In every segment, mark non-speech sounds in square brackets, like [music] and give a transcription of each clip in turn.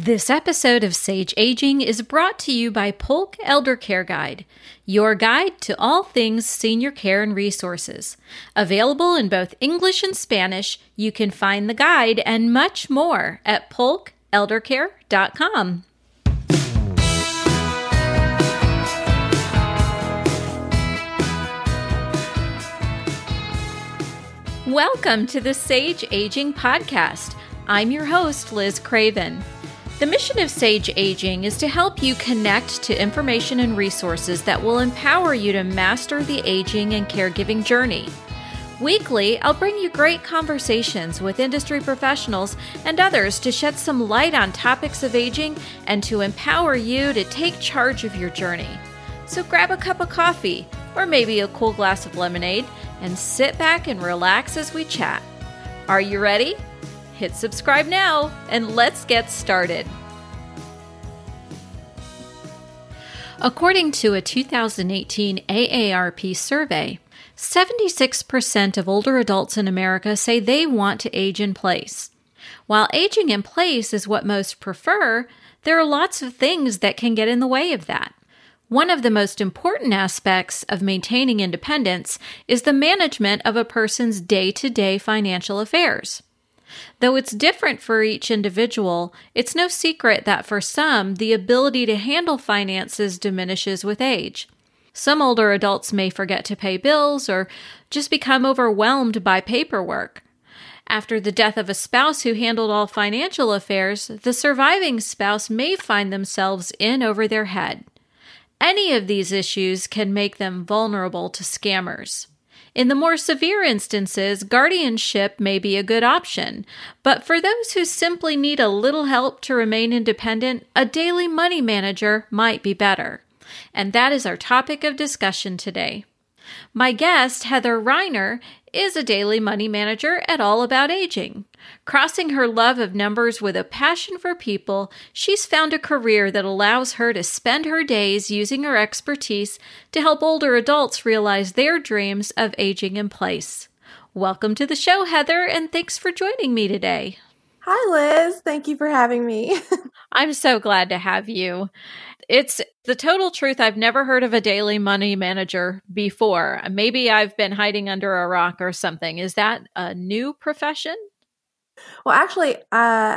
This episode of Sage Aging is brought to you by Polk Elder Care Guide, your guide to all things senior care and resources. Available in both English and Spanish, you can find the guide and much more at polkeldercare.com. Welcome to the Sage Aging Podcast. I'm your host, Liz Craven. The mission of Sage Aging is to help you connect to information and resources that will empower you to master the aging and caregiving journey. Weekly, I'll bring you great conversations with industry professionals and others to shed some light on topics of aging and to empower you to take charge of your journey. So grab a cup of coffee or maybe a cool glass of lemonade and sit back and relax as we chat. Are you ready? Hit subscribe now and let's get started. According to a 2018 AARP survey, 76% of older adults in America say they want to age in place. While aging in place is what most prefer, there are lots of things that can get in the way of that. One of the most important aspects of maintaining independence is the management of a person's day to day financial affairs. Though it's different for each individual, it's no secret that for some, the ability to handle finances diminishes with age. Some older adults may forget to pay bills or just become overwhelmed by paperwork. After the death of a spouse who handled all financial affairs, the surviving spouse may find themselves in over their head. Any of these issues can make them vulnerable to scammers. In the more severe instances, guardianship may be a good option, but for those who simply need a little help to remain independent, a daily money manager might be better. And that is our topic of discussion today. My guest, Heather Reiner, is a daily money manager at All About Aging. Crossing her love of numbers with a passion for people, she's found a career that allows her to spend her days using her expertise to help older adults realize their dreams of aging in place. Welcome to the show, Heather, and thanks for joining me today. Hi, Liz. Thank you for having me. [laughs] I'm so glad to have you. It's the total truth. I've never heard of a daily money manager before. Maybe I've been hiding under a rock or something. Is that a new profession? Well, actually, uh,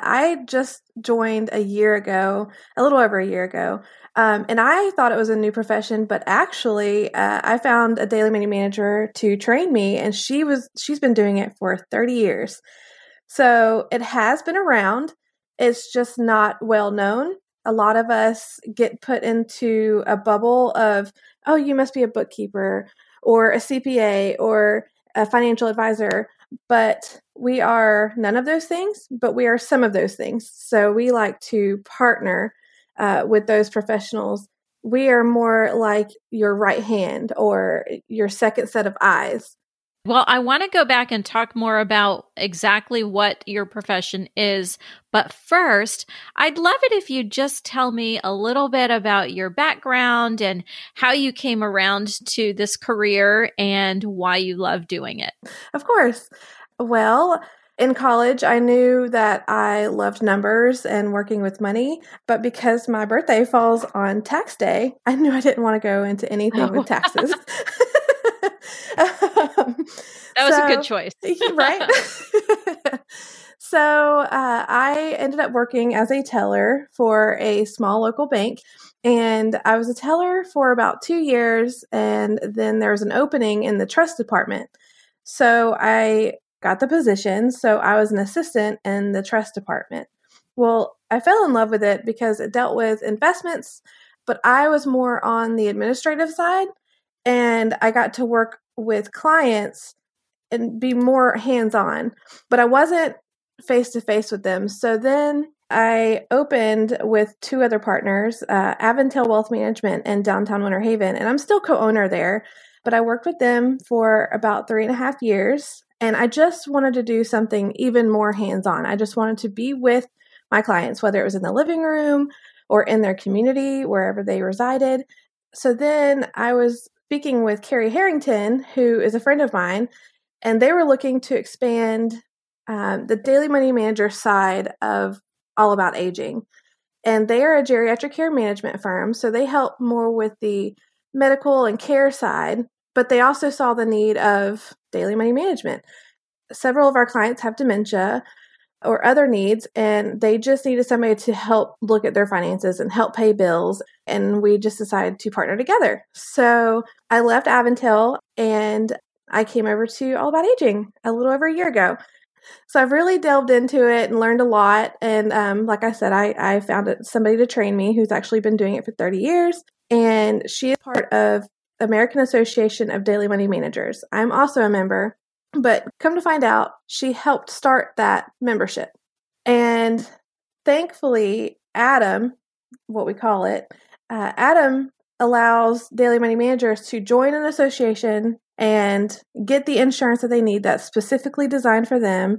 I just joined a year ago, a little over a year ago, um, and I thought it was a new profession. But actually, uh, I found a daily money manager to train me, and she was she's been doing it for thirty years. So it has been around. It's just not well known a lot of us get put into a bubble of, oh, you must be a bookkeeper or a CPA or a financial advisor. But we are none of those things, but we are some of those things. So we like to partner uh, with those professionals. We are more like your right hand or your second set of eyes. Well, I want to go back and talk more about exactly what your profession is. But first, I'd love it if you just tell me a little bit about your background and how you came around to this career and why you love doing it. Of course. Well, in college, I knew that I loved numbers and working with money, but because my birthday falls on tax day, I knew I didn't want to go into anything oh. with [laughs] taxes. [laughs] that was so, a good choice. [laughs] right? [laughs] so uh, I ended up working as a teller for a small local bank. And I was a teller for about two years. And then there was an opening in the trust department. So I got the position. So I was an assistant in the trust department. Well, I fell in love with it because it dealt with investments, but I was more on the administrative side and I got to work with clients and be more hands on, but I wasn't face to face with them. So then I opened with two other partners, uh, Wealth Management and Downtown Winter Haven, and I'm still co owner there. But I worked with them for about three and a half years, and I just wanted to do something even more hands on. I just wanted to be with my clients, whether it was in the living room or in their community, wherever they resided. So then I was speaking with Carrie Harrington, who is a friend of mine, and they were looking to expand um, the daily money manager side of all about aging. and they are a geriatric care management firm. So they help more with the medical and care side, but they also saw the need of daily money management. Several of our clients have dementia or other needs, and they just needed somebody to help look at their finances and help pay bills. And we just decided to partner together. So I left Aventil and I came over to All About Aging a little over a year ago. So I've really delved into it and learned a lot. And um, like I said, I, I found somebody to train me who's actually been doing it for 30 years. And she is part of American Association of Daily Money Managers. I'm also a member, but come to find out, she helped start that membership. And thankfully, Adam, what we call it, uh, Adam allows daily money managers to join an association and get the insurance that they need that's specifically designed for them.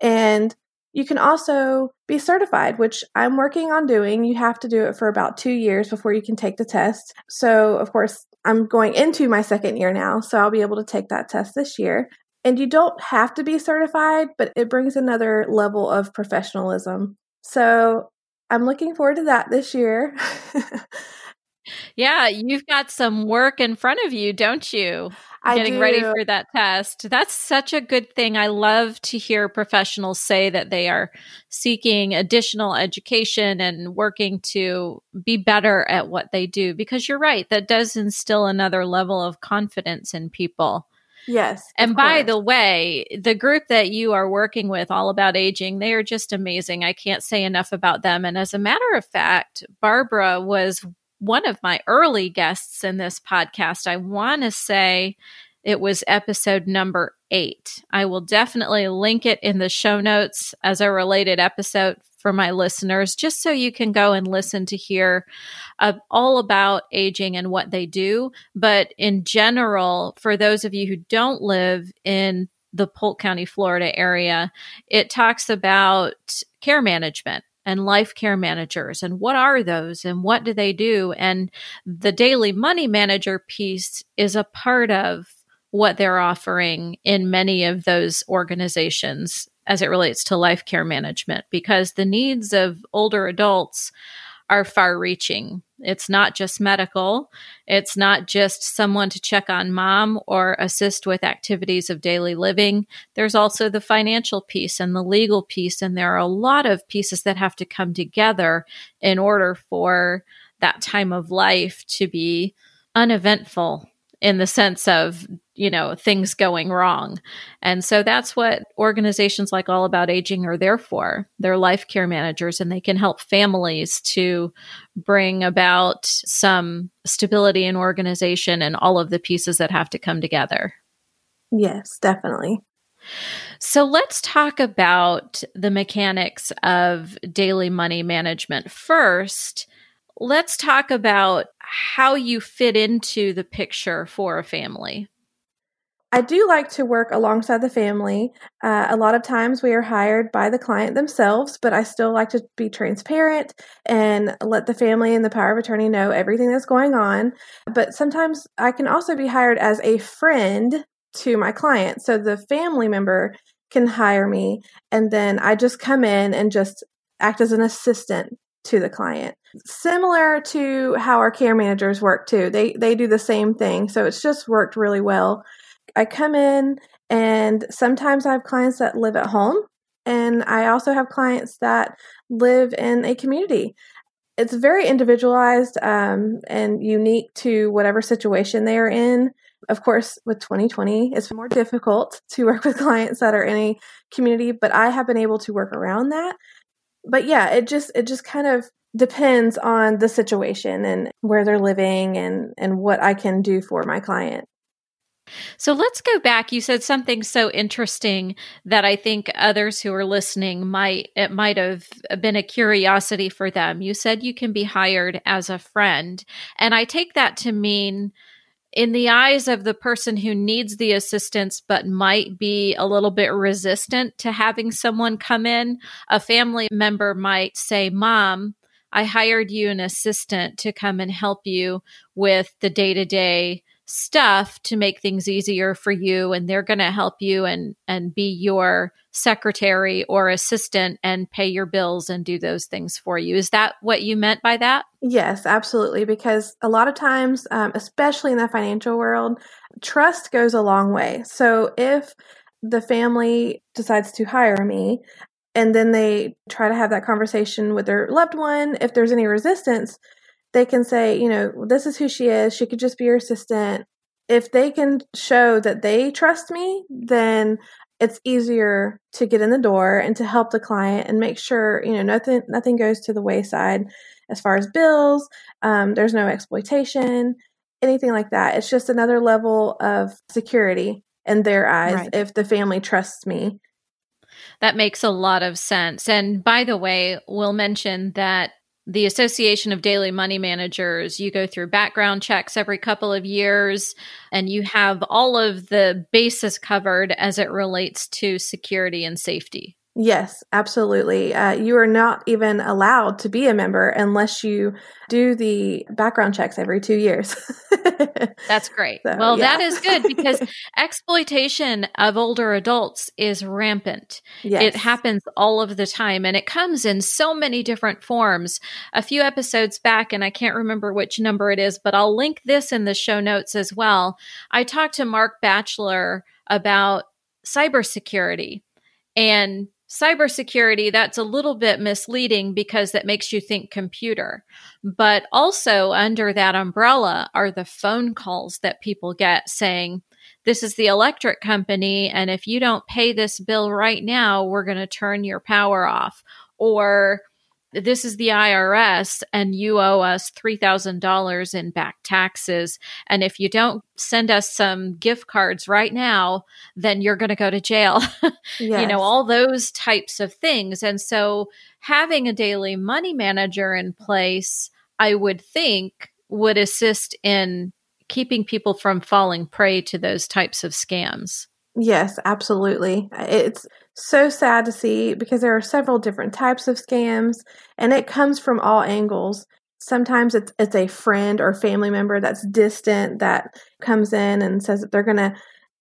And you can also be certified, which I'm working on doing. You have to do it for about two years before you can take the test. So, of course, I'm going into my second year now, so I'll be able to take that test this year. And you don't have to be certified, but it brings another level of professionalism. So, I'm looking forward to that this year. [laughs] yeah, you've got some work in front of you, don't you? I getting do. ready for that test. That's such a good thing. I love to hear professionals say that they are seeking additional education and working to be better at what they do because you're right, that does instill another level of confidence in people. Yes. And by the way, the group that you are working with, All About Aging, they are just amazing. I can't say enough about them. And as a matter of fact, Barbara was one of my early guests in this podcast. I want to say it was episode number eight. I will definitely link it in the show notes as a related episode for my listeners, just so you can go and listen to hear uh, all about aging and what they do. But in general, for those of you who don't live in the Polk County, Florida area, it talks about care management and life care managers and what are those and what do they do and the daily money manager piece is a part of what they're offering in many of those organizations as it relates to life care management because the needs of older adults are far reaching. It's not just medical. It's not just someone to check on mom or assist with activities of daily living. There's also the financial piece and the legal piece. And there are a lot of pieces that have to come together in order for that time of life to be uneventful in the sense of you know things going wrong. And so that's what organizations like all about aging are there for. They're life care managers and they can help families to bring about some stability in organization and all of the pieces that have to come together. Yes definitely. So let's talk about the mechanics of daily money management. First let's talk about how you fit into the picture for a family. I do like to work alongside the family. Uh, a lot of times we are hired by the client themselves, but I still like to be transparent and let the family and the power of attorney know everything that's going on. But sometimes I can also be hired as a friend to my client. So the family member can hire me, and then I just come in and just act as an assistant to the client. Similar to how our care managers work too. They they do the same thing. So it's just worked really well. I come in and sometimes I have clients that live at home and I also have clients that live in a community. It's very individualized um, and unique to whatever situation they are in. Of course, with 2020, it's more difficult to work [laughs] with clients that are in a community, but I have been able to work around that but yeah, it just it just kind of depends on the situation and where they're living and and what I can do for my client. So let's go back. You said something so interesting that I think others who are listening might it might have been a curiosity for them. You said you can be hired as a friend, and I take that to mean in the eyes of the person who needs the assistance but might be a little bit resistant to having someone come in, a family member might say, Mom, I hired you an assistant to come and help you with the day to day stuff to make things easier for you and they're going to help you and and be your secretary or assistant and pay your bills and do those things for you. Is that what you meant by that? Yes absolutely because a lot of times um, especially in the financial world trust goes a long way. So if the family decides to hire me and then they try to have that conversation with their loved one if there's any resistance they can say, you know, this is who she is. She could just be your assistant. If they can show that they trust me, then it's easier to get in the door and to help the client and make sure, you know, nothing nothing goes to the wayside as far as bills. Um, there's no exploitation, anything like that. It's just another level of security in their eyes right. if the family trusts me. That makes a lot of sense. And by the way, we'll mention that the Association of Daily Money Managers, you go through background checks every couple of years and you have all of the bases covered as it relates to security and safety. Yes, absolutely. Uh, you are not even allowed to be a member unless you do the background checks every two years. [laughs] That's great. So, well, yeah. that is good because [laughs] exploitation of older adults is rampant. Yes. It happens all of the time and it comes in so many different forms. A few episodes back, and I can't remember which number it is, but I'll link this in the show notes as well. I talked to Mark Batchelor about cybersecurity and cybersecurity, that's a little bit misleading because that makes you think computer. But also under that umbrella are the phone calls that people get saying, this is the electric company, and if you don't pay this bill right now, we're going to turn your power off. Or this is the IRS and you owe us $3,000 in back taxes. And if you don't send us some gift cards right now, then you're going to go to jail. yes. [laughs] You know, all those types of things. And so having a daily money manager in place, I would think would assist in keeping people from falling prey to those types of scams. Yes, absolutely. It's so sad to see because there are several different types of scams and it comes from all angles. Sometimes it's it's a friend or family member that's distant that comes in and says that they're going to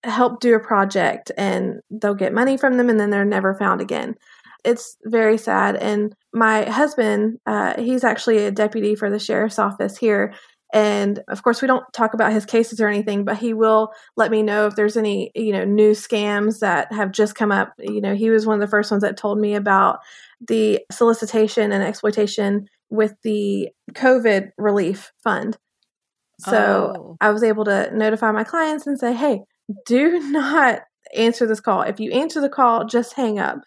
help do a project and they'll get money from them and then they're never found again. It's very sad. And my husband, uh, he's actually a deputy for the sheriff's office here and of course we don't talk about his cases or anything but he will let me know if there's any you know new scams that have just come up. You know he was one of the first ones that told me about the solicitation and exploitation with the covid relief fund. So oh. i was able to notify my clients and say hey do [laughs] not answer this call. If you answer the call just hang up.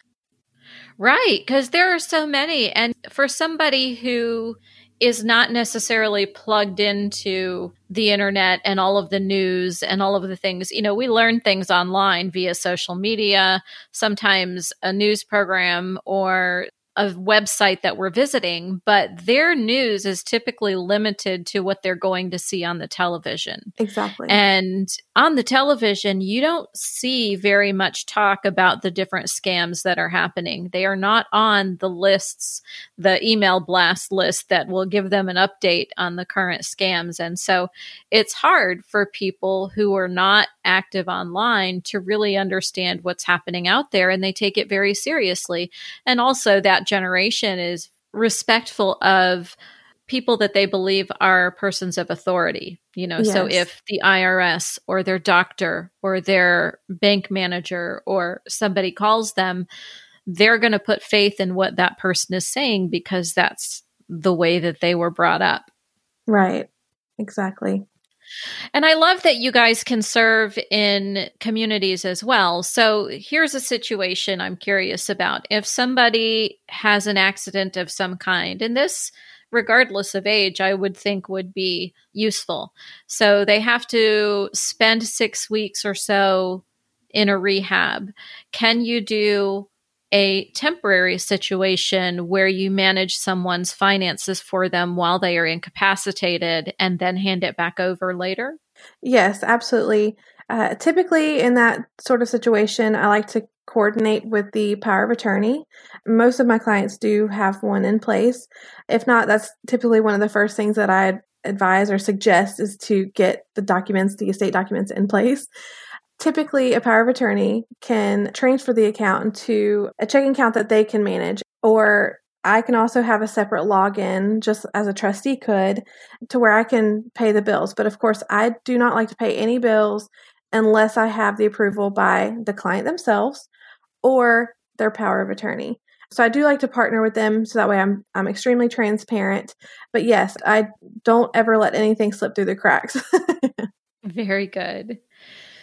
Right because there are so many and for somebody who is not necessarily plugged into the internet and all of the news and all of the things. You know, we learn things online via social media, sometimes a news program or a website that we're visiting, but their news is typically limited to what they're going to see on the television. Exactly. And on the television, you don't see very much talk about the different scams that are happening. They are not on the lists, the email blast list that will give them an update on the current scams. And so it's hard for people who are not active online to really understand what's happening out there and they take it very seriously. And also that that generation is respectful of people that they believe are persons of authority. You know, yes. so if the IRS or their doctor or their bank manager or somebody calls them, they're going to put faith in what that person is saying because that's the way that they were brought up. Right. Exactly. And I love that you guys can serve in communities as well. So here's a situation I'm curious about. If somebody has an accident of some kind, and this, regardless of age, I would think would be useful. So they have to spend six weeks or so in a rehab. Can you do a temporary situation where you manage someone's finances for them while they are incapacitated and then hand it back over later? Yes, absolutely. Uh, typically, in that sort of situation, I like to coordinate with the power of attorney. Most of my clients do have one in place. If not, that's typically one of the first things that I advise or suggest is to get the documents, the estate documents in place. Typically, a power of attorney can transfer the account into a checking account that they can manage, or I can also have a separate login, just as a trustee could, to where I can pay the bills. But of course, I do not like to pay any bills unless I have the approval by the client themselves or their power of attorney. So I do like to partner with them so that way I'm I'm extremely transparent. But yes, I don't ever let anything slip through the cracks. [laughs] Very good.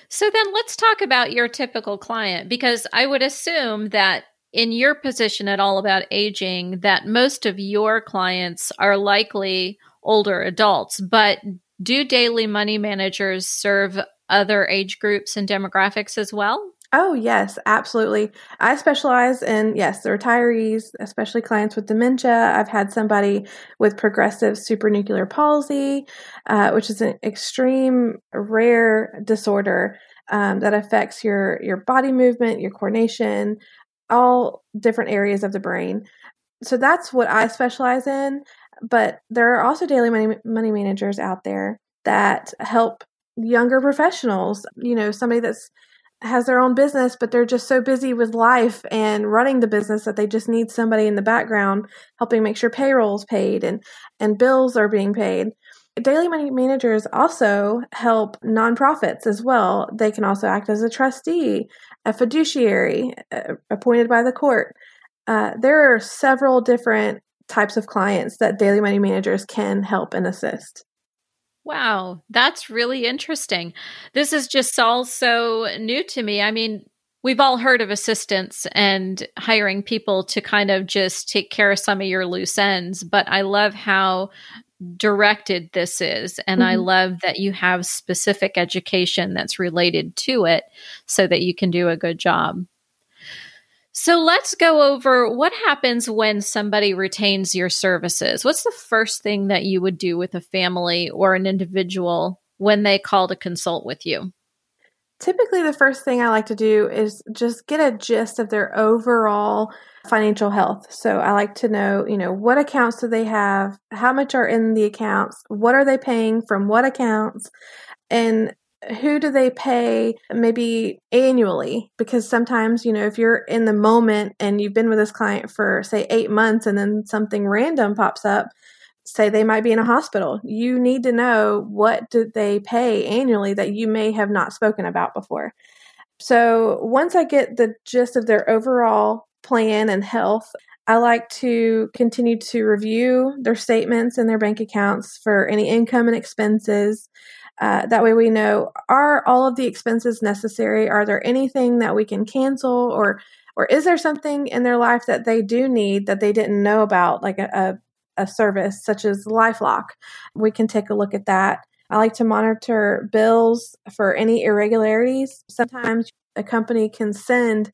So then let's talk about your typical client because I would assume that in your position at All About Aging that most of your clients are likely older adults, but do daily money managers serve other age groups and demographics as well? Oh, yes, absolutely. I specialize in, yes, the retirees, especially clients with dementia. I've had somebody with progressive supranuclear palsy, uh, which is an extreme rare disorder um, that affects your, your body movement, your coordination, all different areas of the brain. So that's what I specialize in. But there are also daily money, money managers out there that help younger professionals, you know, somebody that's has their own business, but they're just so busy with life and running the business that they just need somebody in the background helping make sure payroll's paid and, and bills are being paid. Daily money managers also help nonprofits as well. They can also act as a trustee, a fiduciary uh, appointed by the court. Uh, there are several different types of clients that daily money managers can help and assist. Wow, that's really interesting. This is just all so new to me. I mean, we've all heard of assistants and hiring people to kind of just take care of some of your loose ends, but I love how directed this is. And mm-hmm. I love that you have specific education that's related to it so that you can do a good job. So let's go over what happens when somebody retains your services. What's the first thing that you would do with a family or an individual when they call to consult with you? Typically, the first thing I like to do is just get a gist of their overall financial health. So I like to know, you know, what accounts do they have? How much are in the accounts? What are they paying from what accounts? And who do they pay maybe annually? Because sometimes, you know, if you're in the moment and you've been with this client for, say, eight months and then something random pops up, say they might be in a hospital, you need to know what do they pay annually that you may have not spoken about before. So once I get the gist of their overall plan and health, I like to continue to review their statements and their bank accounts for any income and expenses. Uh, that way we know are all of the expenses necessary? Are there anything that we can cancel or or is there something in their life that they do need that they didn't know about, like a, a, a service such as LifeLock? We can take a look at that. I like to monitor bills for any irregularities. Sometimes a company can send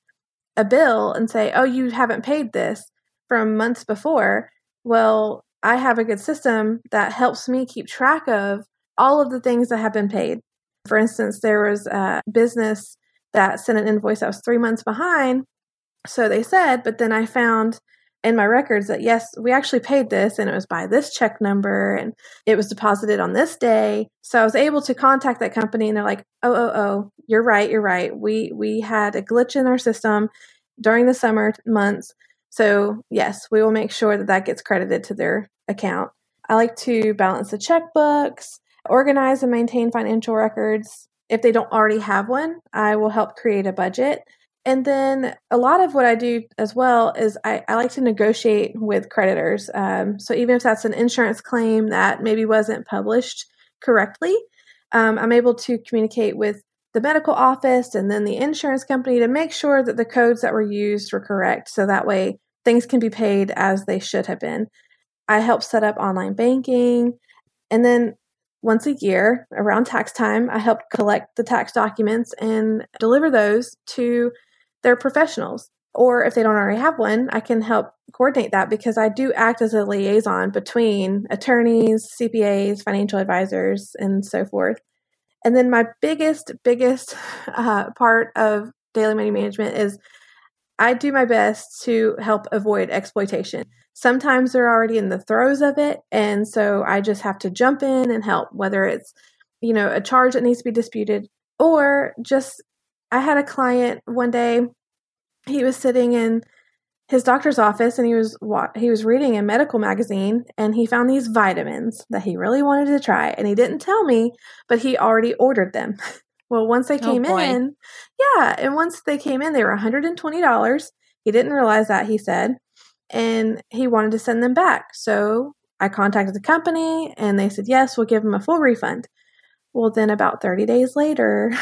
a bill and say, oh, you haven't paid this from months before. Well, I have a good system that helps me keep track of all of the things that have been paid. For instance, there was a business that sent an invoice that was three months behind. So they said, but then I found in my records that yes, we actually paid this and it was by this check number and it was deposited on this day. So I was able to contact that company and they're like, "Oh, oh, oh, you're right, you're right. We we had a glitch in our system during the summer months. So, yes, we will make sure that that gets credited to their account. I like to balance the checkbooks organize and maintain financial records. If they don't already have one, I will help create a budget. And then a lot of what I do as well is I, I like to negotiate with creditors. Um, so even if that's an insurance claim that maybe wasn't published correctly, um, I'm able to communicate with the medical office and then the insurance company to make sure that the codes that were used were correct. So that way things can be paid as they should have been. I help set up online banking. And then once a year around tax time, I help collect the tax documents and deliver those to their professionals. Or if they don't already have one, I can help coordinate that because I do act as a liaison between attorneys, CPAs, financial advisors, and so forth. And then my biggest, biggest uh, part of daily money management is I do my best to help avoid exploitation. Sometimes they're already in the throes of it. And so I just have to jump in and help, whether it's, you know, a charge that needs to be disputed or just, I had a client one day, he was sitting in his doctor's office and he was he was reading a medical magazine and he found these vitamins that he really wanted to try and he didn't tell me but he already ordered them [laughs] well once they oh, came oh in yeah and once they came in they were $120 he didn't realize that he said and he wanted to send them back so i contacted the company and they said yes we'll give him a full refund well then about 30 days later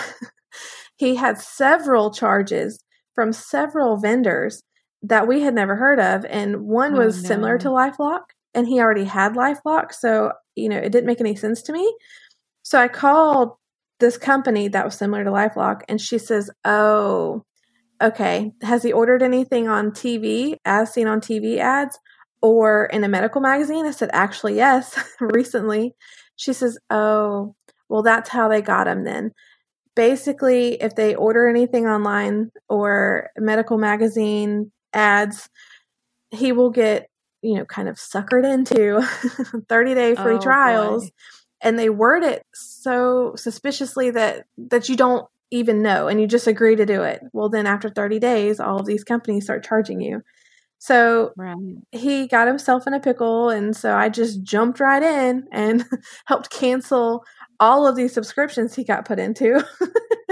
[laughs] he had several charges from several vendors that we had never heard of. And one oh, was oh, no. similar to LifeLock, and he already had LifeLock. So, you know, it didn't make any sense to me. So I called this company that was similar to LifeLock, and she says, Oh, okay. Has he ordered anything on TV, as seen on TV ads, or in a medical magazine? I said, Actually, yes, [laughs] recently. She says, Oh, well, that's how they got him then basically if they order anything online or medical magazine ads, he will get, you know, kind of suckered into [laughs] 30 day free oh, trials. Boy. And they word it so suspiciously that that you don't even know and you just agree to do it. Well, then after 30 days, all of these companies start charging you. So right. he got himself in a pickle. And so I just jumped right in and [laughs] helped cancel all of these subscriptions he got put into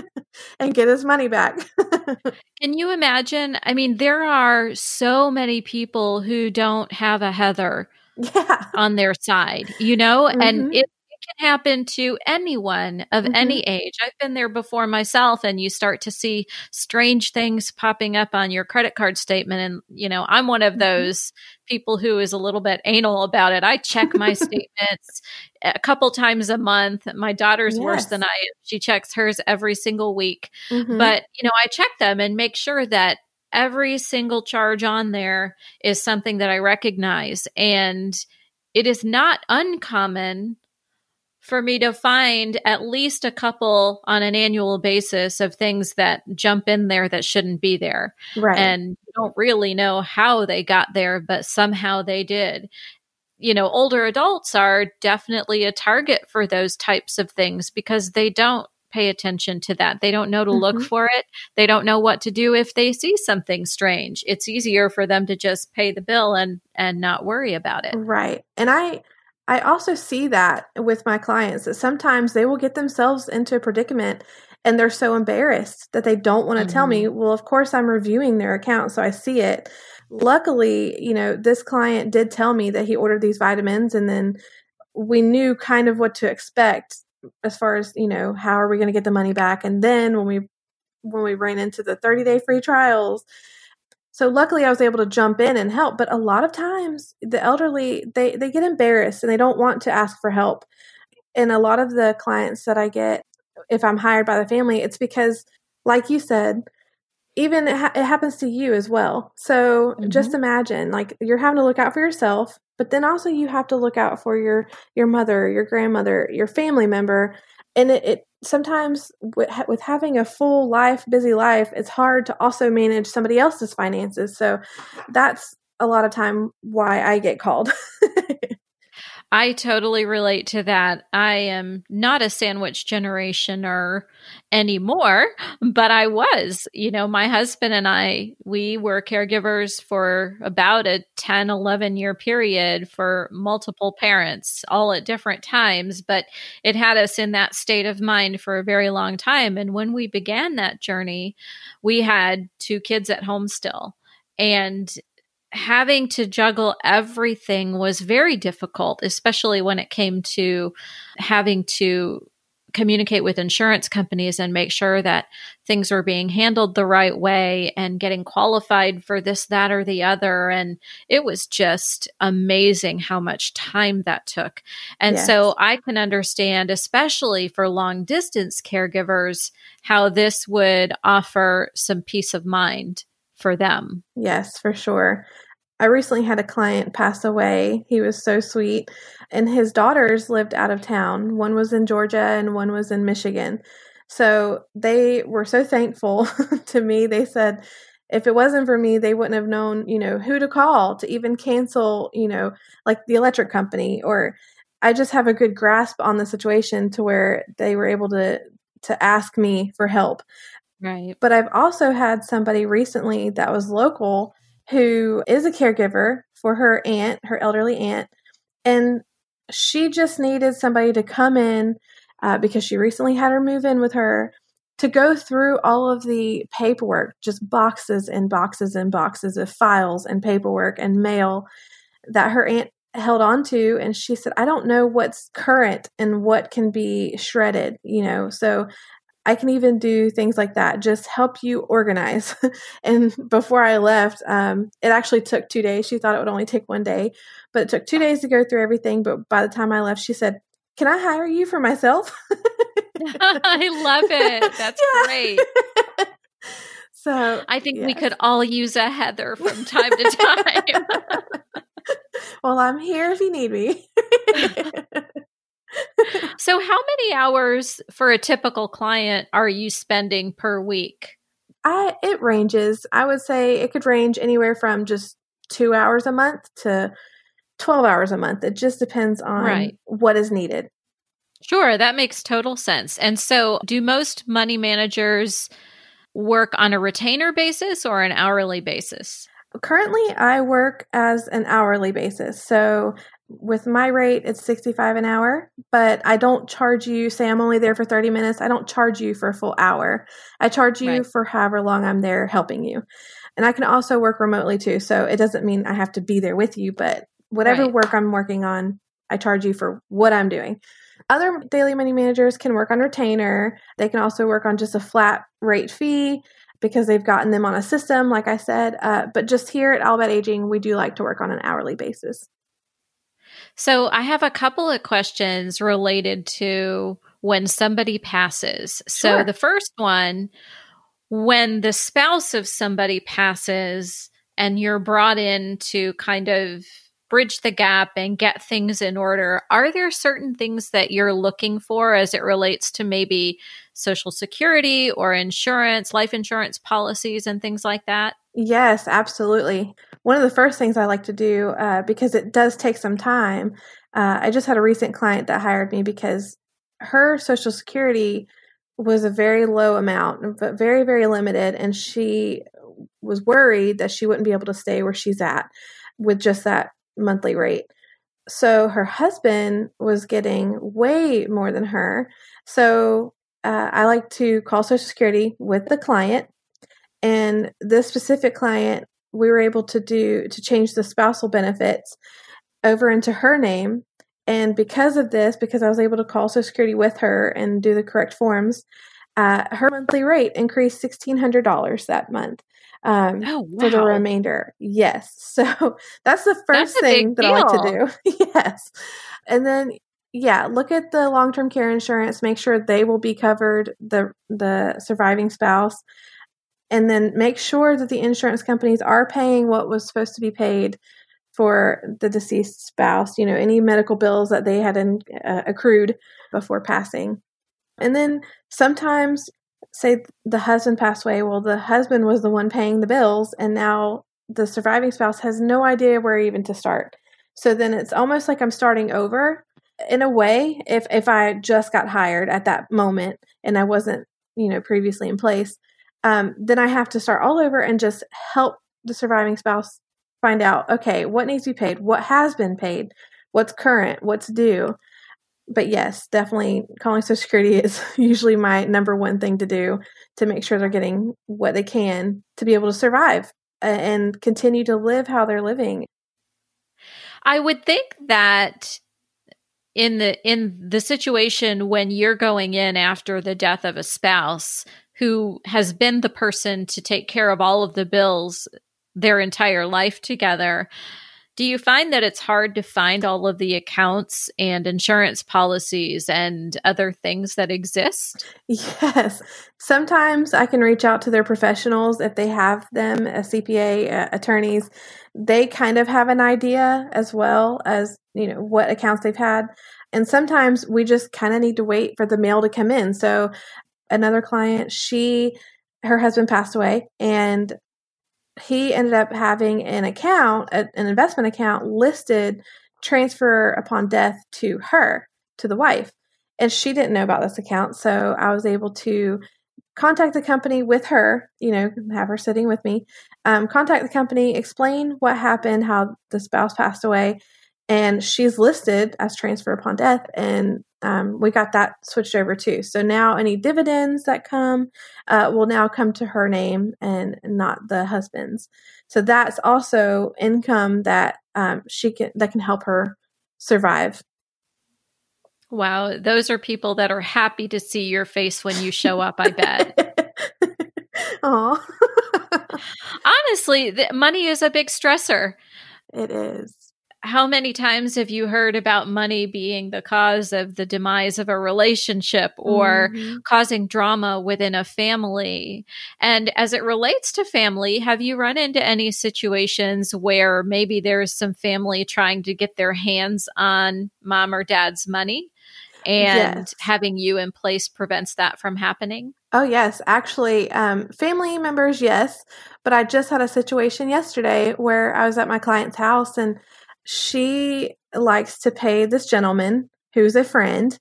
[laughs] and get his money back. [laughs] Can you imagine? I mean, there are so many people who don't have a Heather yeah. on their side, you know, mm-hmm. and it can happen to anyone of mm-hmm. any age. I've been there before myself, and you start to see strange things popping up on your credit card statement. And, you know, I'm one of mm-hmm. those people who is a little bit anal about it. I check my statements a couple times a month. My daughter's yes. worse than I am. She checks hers every single week. Mm-hmm. But, you know, I check them and make sure that every single charge on there is something that I recognize. And it is not uncommon for me to find at least a couple on an annual basis of things that jump in there that shouldn't be there. Right. And you don't really know how they got there, but somehow they did. You know, older adults are definitely a target for those types of things because they don't pay attention to that. They don't know to mm-hmm. look for it. They don't know what to do if they see something strange. It's easier for them to just pay the bill and and not worry about it. Right. And I I also see that with my clients that sometimes they will get themselves into a predicament and they're so embarrassed that they don't want to mm-hmm. tell me. Mm-hmm. Well, of course, I'm reviewing their account, so I see it. Luckily, you know, this client did tell me that he ordered these vitamins and then we knew kind of what to expect as far as, you know, how are we going to get the money back? And then when we when we ran into the 30 day free trials, so luckily I was able to jump in and help, but a lot of times the elderly they they get embarrassed and they don't want to ask for help. And a lot of the clients that I get if I'm hired by the family, it's because like you said, even it, ha- it happens to you as well. So mm-hmm. just imagine like you're having to look out for yourself, but then also you have to look out for your your mother, your grandmother, your family member, and it, it sometimes with, with having a full life, busy life, it's hard to also manage somebody else's finances. So that's a lot of time why I get called. [laughs] I totally relate to that. I am not a sandwich generationer anymore, but I was. You know, my husband and I, we were caregivers for about a 10, 11 year period for multiple parents, all at different times, but it had us in that state of mind for a very long time. And when we began that journey, we had two kids at home still. And having to juggle everything was very difficult, especially when it came to having to communicate with insurance companies and make sure that things were being handled the right way and getting qualified for this, that, or the other. And it was just amazing how much time that took. And yes. so I can understand, especially for long distance caregivers, how this would offer some peace of mind for them. Yes, for sure. I recently had a client pass away. He was so sweet. And his daughters lived out of town. One was in Georgia and one was in Michigan. So they were so thankful [laughs] to me. They said, if it wasn't for me, they wouldn't have known, you know, who to call to even cancel, you know, like the electric company or I just have a good grasp on the situation to where they were able to to ask me for help. Right. But I've also had somebody recently that was local who is a caregiver for her aunt, her elderly aunt, and she just needed somebody to come in uh, because she recently had her move in with her to go through all of the paperwork, just boxes and boxes and boxes of files and paperwork and mail that her aunt held on to. And she said, I don't know what's current and what can be shredded, you know. So I can even do things like that, just help you organize. [laughs] and before I left, um, it actually took two days. She thought it would only take one day, but it took two days to go through everything. But by the time I left, she said, Can I hire you for myself? [laughs] I love [laughs] it. That's yeah. great. so I think yes. we could all use a Heather from time to time. well, I'm here if you need me. [laughs] so, how many hours for a typical client are you spending per week? I it ranges. I would say it could range anywhere from just two hours a month to 12 hours a month. It just depends on right. what is needed. Sure, that makes total sense. And so, do most money managers work on a retainer basis or an hourly basis? Currently, I work as an hourly basis. So, with my rate, it's 65 an hour, but I don't charge you, say I'm only there for 30 minutes, I don't charge you for a full hour. I charge you right. for however long I'm there helping you. And I can also work remotely too. So it doesn't mean I have to be there with you, but whatever right. work I'm working on, I charge you for what I'm doing. Other daily money managers can work on retainer. They can also work on just a flat rate fee because they've gotten them on a system, like I said. Uh, but just here at All Aging, we do like to work on an hourly basis. So I have a couple of questions related to when somebody passes. Sure. So the first one, when the spouse of somebody passes and you're brought in to kind of bridge the gap and get things in order, are there certain things that you're looking for as it relates to maybe Social Security or insurance, life insurance policies, and things like that? Yes, absolutely. One of the first things I like to do, uh, because it does take some time, uh, I just had a recent client that hired me because her Social Security was a very low amount, but very, very limited. And she was worried that she wouldn't be able to stay where she's at with just that monthly rate. So her husband was getting way more than her. So uh, I like to call Social Security with the client. And this specific client, we were able to do to change the spousal benefits over into her name. And because of this, because I was able to call Social Security with her and do the correct forms, uh, her monthly rate increased $1,600 that month um, oh, wow. for the remainder. Yes. [laughs] So that's the first that's thing that deal. I like to do. [laughs] yes. And then, yeah, look at the long term care insurance, make sure they will be covered, the, the surviving spouse. And then make sure that the insurance companies are paying what was supposed to be paid for the deceased spouse, you know, any medical bills that they had in, uh, accrued before passing. And then sometimes say the husband passed away, well, the husband was the one paying the bills, and now the surviving spouse has no idea where even to start. So then it's almost like I'm starting over in a way if if I just got hired at that moment and I wasn't, you know, previously in place, um, then I have to start all over and just help the surviving spouse find out, okay, what needs to be paid, what has been paid, what's current, what's due? But yes, definitely calling Social Security [laughs] is usually my number one thing to do to make sure they're getting what they can to be able to survive and continue to live how they're living. I would think that in the in the situation when you're going in after the death of a spouse who has been the person to take care of all of the bills their entire life together do you find that it's hard to find all of the accounts and insurance policies and other things that exist? Yes. Sometimes I can reach out to their professionals if they have them, a CPA, uh, attorneys. They kind of have an idea as well as, you know, what accounts they've had. And sometimes we just kind of need to wait for the mail to come in. So another client, she her husband passed away and he ended up having an account, an investment account listed transfer upon death to her, to the wife. And she didn't know about this account. So I was able to contact the company with her, you know, have her sitting with me, um, contact the company, explain what happened, how the spouse passed away, and she's listed as transfer upon death. And um, we got that switched over too. So now any dividends that come uh, will now come to her name and not the husband's. So that's also income that um, she can that can help her survive Wow, those are people that are happy to see your face when you show up, I bet. [laughs] Oh. [laughs] Honestly, money is a big stressor. It is. How many times have you heard about money being the cause of the demise of a relationship or mm-hmm. causing drama within a family? And as it relates to family, have you run into any situations where maybe there's some family trying to get their hands on mom or dad's money? and yes. having you in place prevents that from happening? Oh, yes. Actually, um, family members, yes. But I just had a situation yesterday where I was at my client's house and she likes to pay this gentleman who's a friend.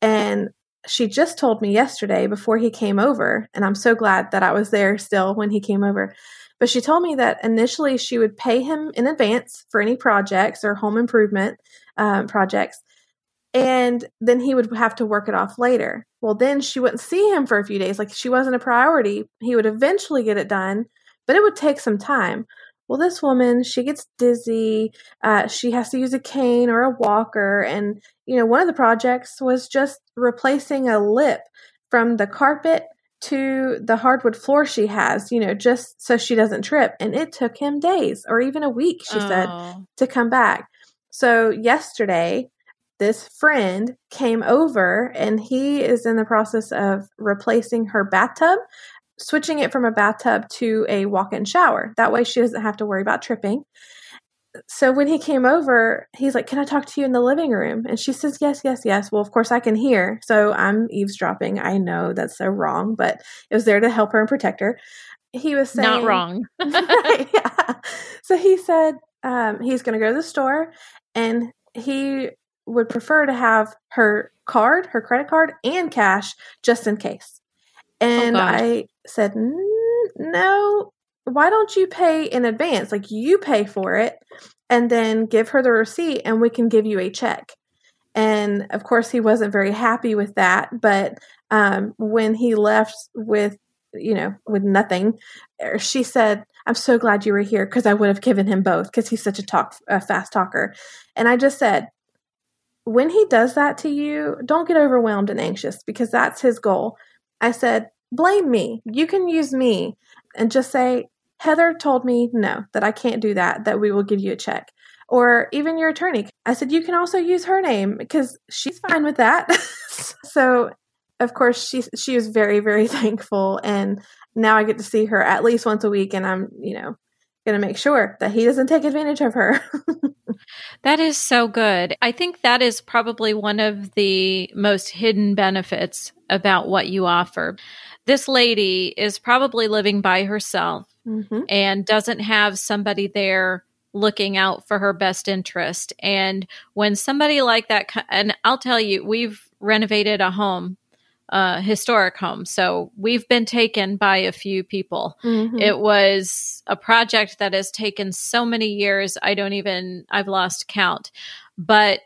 And she just told me yesterday before he came over, and I'm so glad that I was there still when he came over. But she told me that initially she would pay him in advance for any projects or home improvement um, projects and then he would have to work it off later. Well, then she wouldn't see him for a few days. Like she wasn't a priority. He would eventually get it done, but it would take some time. Well, this woman, she gets dizzy. Uh, she has to use a cane or a walker. And, you know, one of the projects was just replacing a lip from the carpet to the hardwood floor she has, you know, just so she doesn't trip. And it took him days or even a week, she oh. said, to come back. So yesterday, this friend came over and he is in the process of replacing her bathtub, switching it from a bathtub to a walk in shower. That way she doesn't have to worry about tripping. So when he came over, he's like, Can I talk to you in the living room? And she says, Yes, yes, yes. Well, of course I can hear. So I'm eavesdropping. I know that's so wrong, but it was there to help her and protect her. He was saying, Not wrong. [laughs] [laughs] yeah. So he said, um, he's going to go to the store and he would prefer to have her card, her credit card, and cash just in case. And oh, I said, no, why don't you pay in advance? Like you pay for it and then give her the receipt and we can give you a check. And of course, he wasn't very happy with that. But um, when he left with, you know, with nothing, er, she said, I'm so glad you were here because I would have given him both because he's such a talk, a fast talker. And I just said, when he does that to you, don't get overwhelmed and anxious because that's his goal. I said, blame me. You can use me and just say, Heather told me no, that I can't do that, that we will give you a check. Or even your attorney. I said, you can also use her name because she's fine with that. [laughs] so, of course, she, she was very, very [laughs] thankful. And now I get to see her at least once a week. And I'm, you know, going to make sure that he doesn't take advantage of her. [laughs] that is so good. I think that is probably one of the most hidden benefits about what you offer. This lady is probably living by herself mm-hmm. and doesn't have somebody there looking out for her best interest. And when somebody like that, and I'll tell you, we've renovated a home uh, historic home. So we've been taken by a few people. Mm-hmm. It was a project that has taken so many years. I don't even, I've lost count. But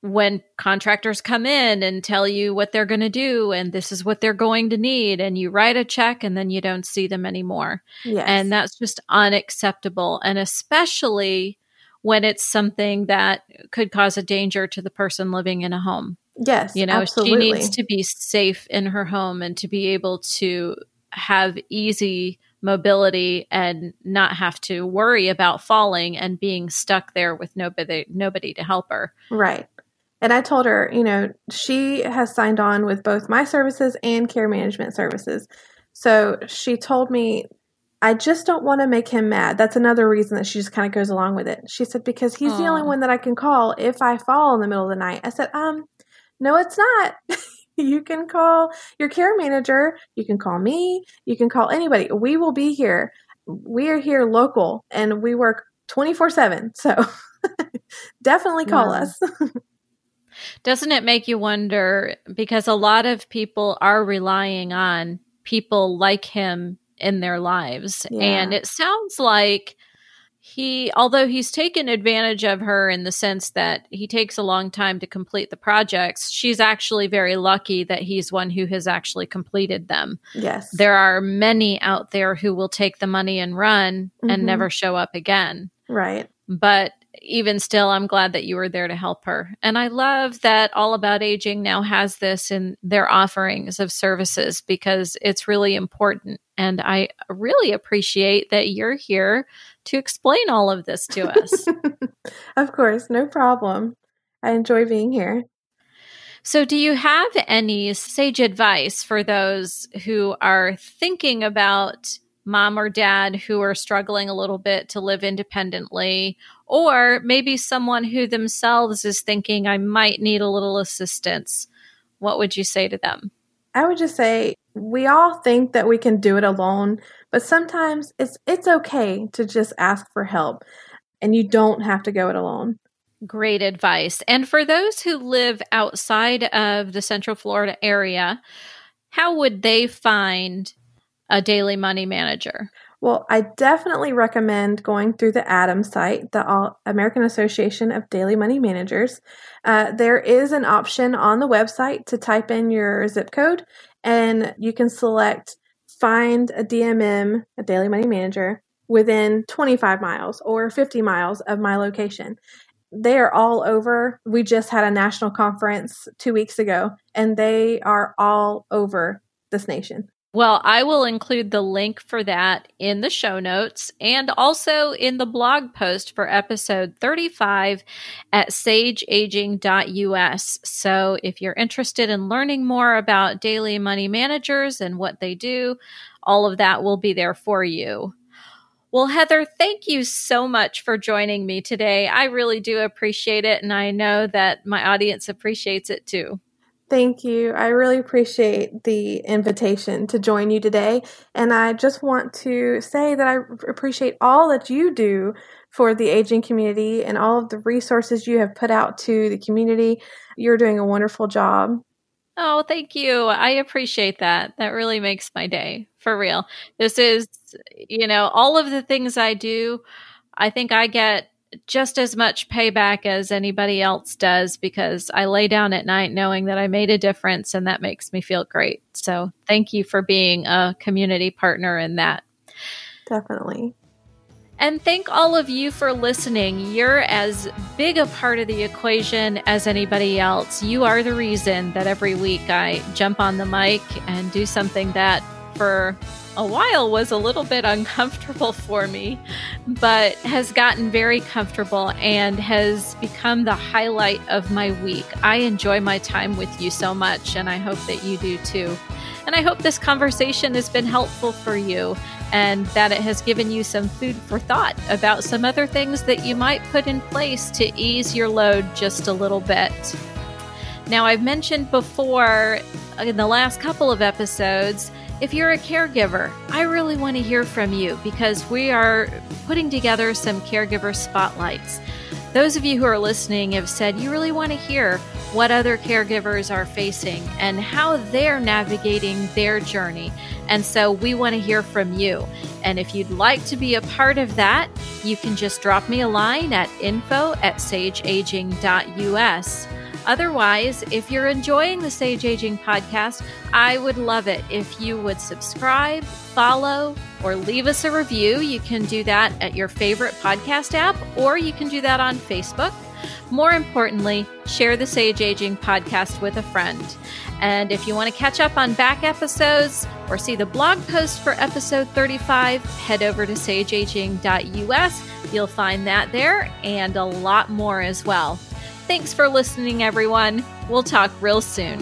when contractors come in and tell you what they're going to do and this is what they're going to need and you write a check and then you don't see them anymore. Yes. And that's just unacceptable and especially when it's something that could cause a danger to the person living in a home. Yes, you know, absolutely. she needs to be safe in her home and to be able to have easy mobility and not have to worry about falling and being stuck there with nobody nobody to help her. Right. And I told her, you know, she has signed on with both my services and care management services. So she told me, I just don't want to make him mad. That's another reason that she just kind of goes along with it. She said, because he's Aww. the only one that I can call if I fall in the middle of the night. I said, um, no, it's not. [laughs] you can call your care manager. You can call me. You can call anybody. We will be here. we are here local and we work 24 7. So [laughs] definitely call us. [laughs] Doesn't it make you wonder? Because a lot of people are relying on people like him in their lives. Yeah. And it sounds like he, although he's taken advantage of her in the sense that he takes a long time to complete the projects, she's actually very lucky that he's one who has actually completed them. Yes. There are many out there who will take the money and run mm-hmm. and never show up again. Right. But even still, I'm glad that you were there to help her. And I love that All About Aging now has this in their offerings of services because it's really important. And I really appreciate that you're here to explain all of this to us. [laughs] of course, no problem. I enjoy being here. So, do you have any sage advice for those who are thinking about mom or dad who are struggling a little bit to live independently, or maybe someone who themselves is thinking, I might need a little assistance. What would you say to them? I would just say we all think that we can do it alone, but sometimes it's it's okay to just ask for help and you don't have to go it alone. Great advice. And for those who live outside of the Central Florida area, how would they find a daily money manager? Well, I definitely recommend going through the ADAM site, the American Association of Daily Money Managers. Uh, there is an option on the website to type in your zip code, and you can select find a DMM, a daily money manager, within 25 miles or 50 miles of my location. They are all over. We just had a national conference two weeks ago, and they are all over this nation. Well, I will include the link for that in the show notes and also in the blog post for episode 35 at sageaging.us. So if you're interested in learning more about daily money managers and what they do, all of that will be there for you. Well, Heather, thank you so much for joining me today. I really do appreciate it, and I know that my audience appreciates it too. Thank you. I really appreciate the invitation to join you today. And I just want to say that I appreciate all that you do for the aging community and all of the resources you have put out to the community. You're doing a wonderful job. Oh, thank you. I appreciate that. That really makes my day for real. This is, you know, all of the things I do, I think I get just as much payback as anybody else does because I lay down at night knowing that I made a difference and that makes me feel great. So thank you for being a community partner in that. Definitely. And thank all of you for listening. You're as big a part of the equation as anybody else. You are the reason that every week I jump on the mic and do something that for a while was a little bit uncomfortable [laughs] for me, but has gotten very comfortable and has become the highlight of my week. I enjoy my time with you so much, and I hope that you do too. And I hope this conversation has been helpful for you and that it has given you some food for thought about some other things that you might put in place to ease your load just a little bit. Now, I've mentioned before uh, in the last couple of episodes if you're a caregiver, I really want to hear from you because we are putting together some caregiver spotlights. Those of you who are listening have said you really want to hear what other caregivers are facing and how they're navigating their journey. And so we want to hear from you. And if you'd like to be a part of that, you can just drop me a line at info at sageaging.us. Otherwise, if you're enjoying the Sage Aging podcast, I would love it if you would subscribe, follow, or leave us a review. You can do that at your favorite podcast app, or you can do that on Facebook. More importantly, share the Sage Aging podcast with a friend. And if you want to catch up on back episodes or see the blog post for episode 35, head over to sageaging.us. You'll find that there and a lot more as well. Thanks for listening, everyone. We'll talk real soon.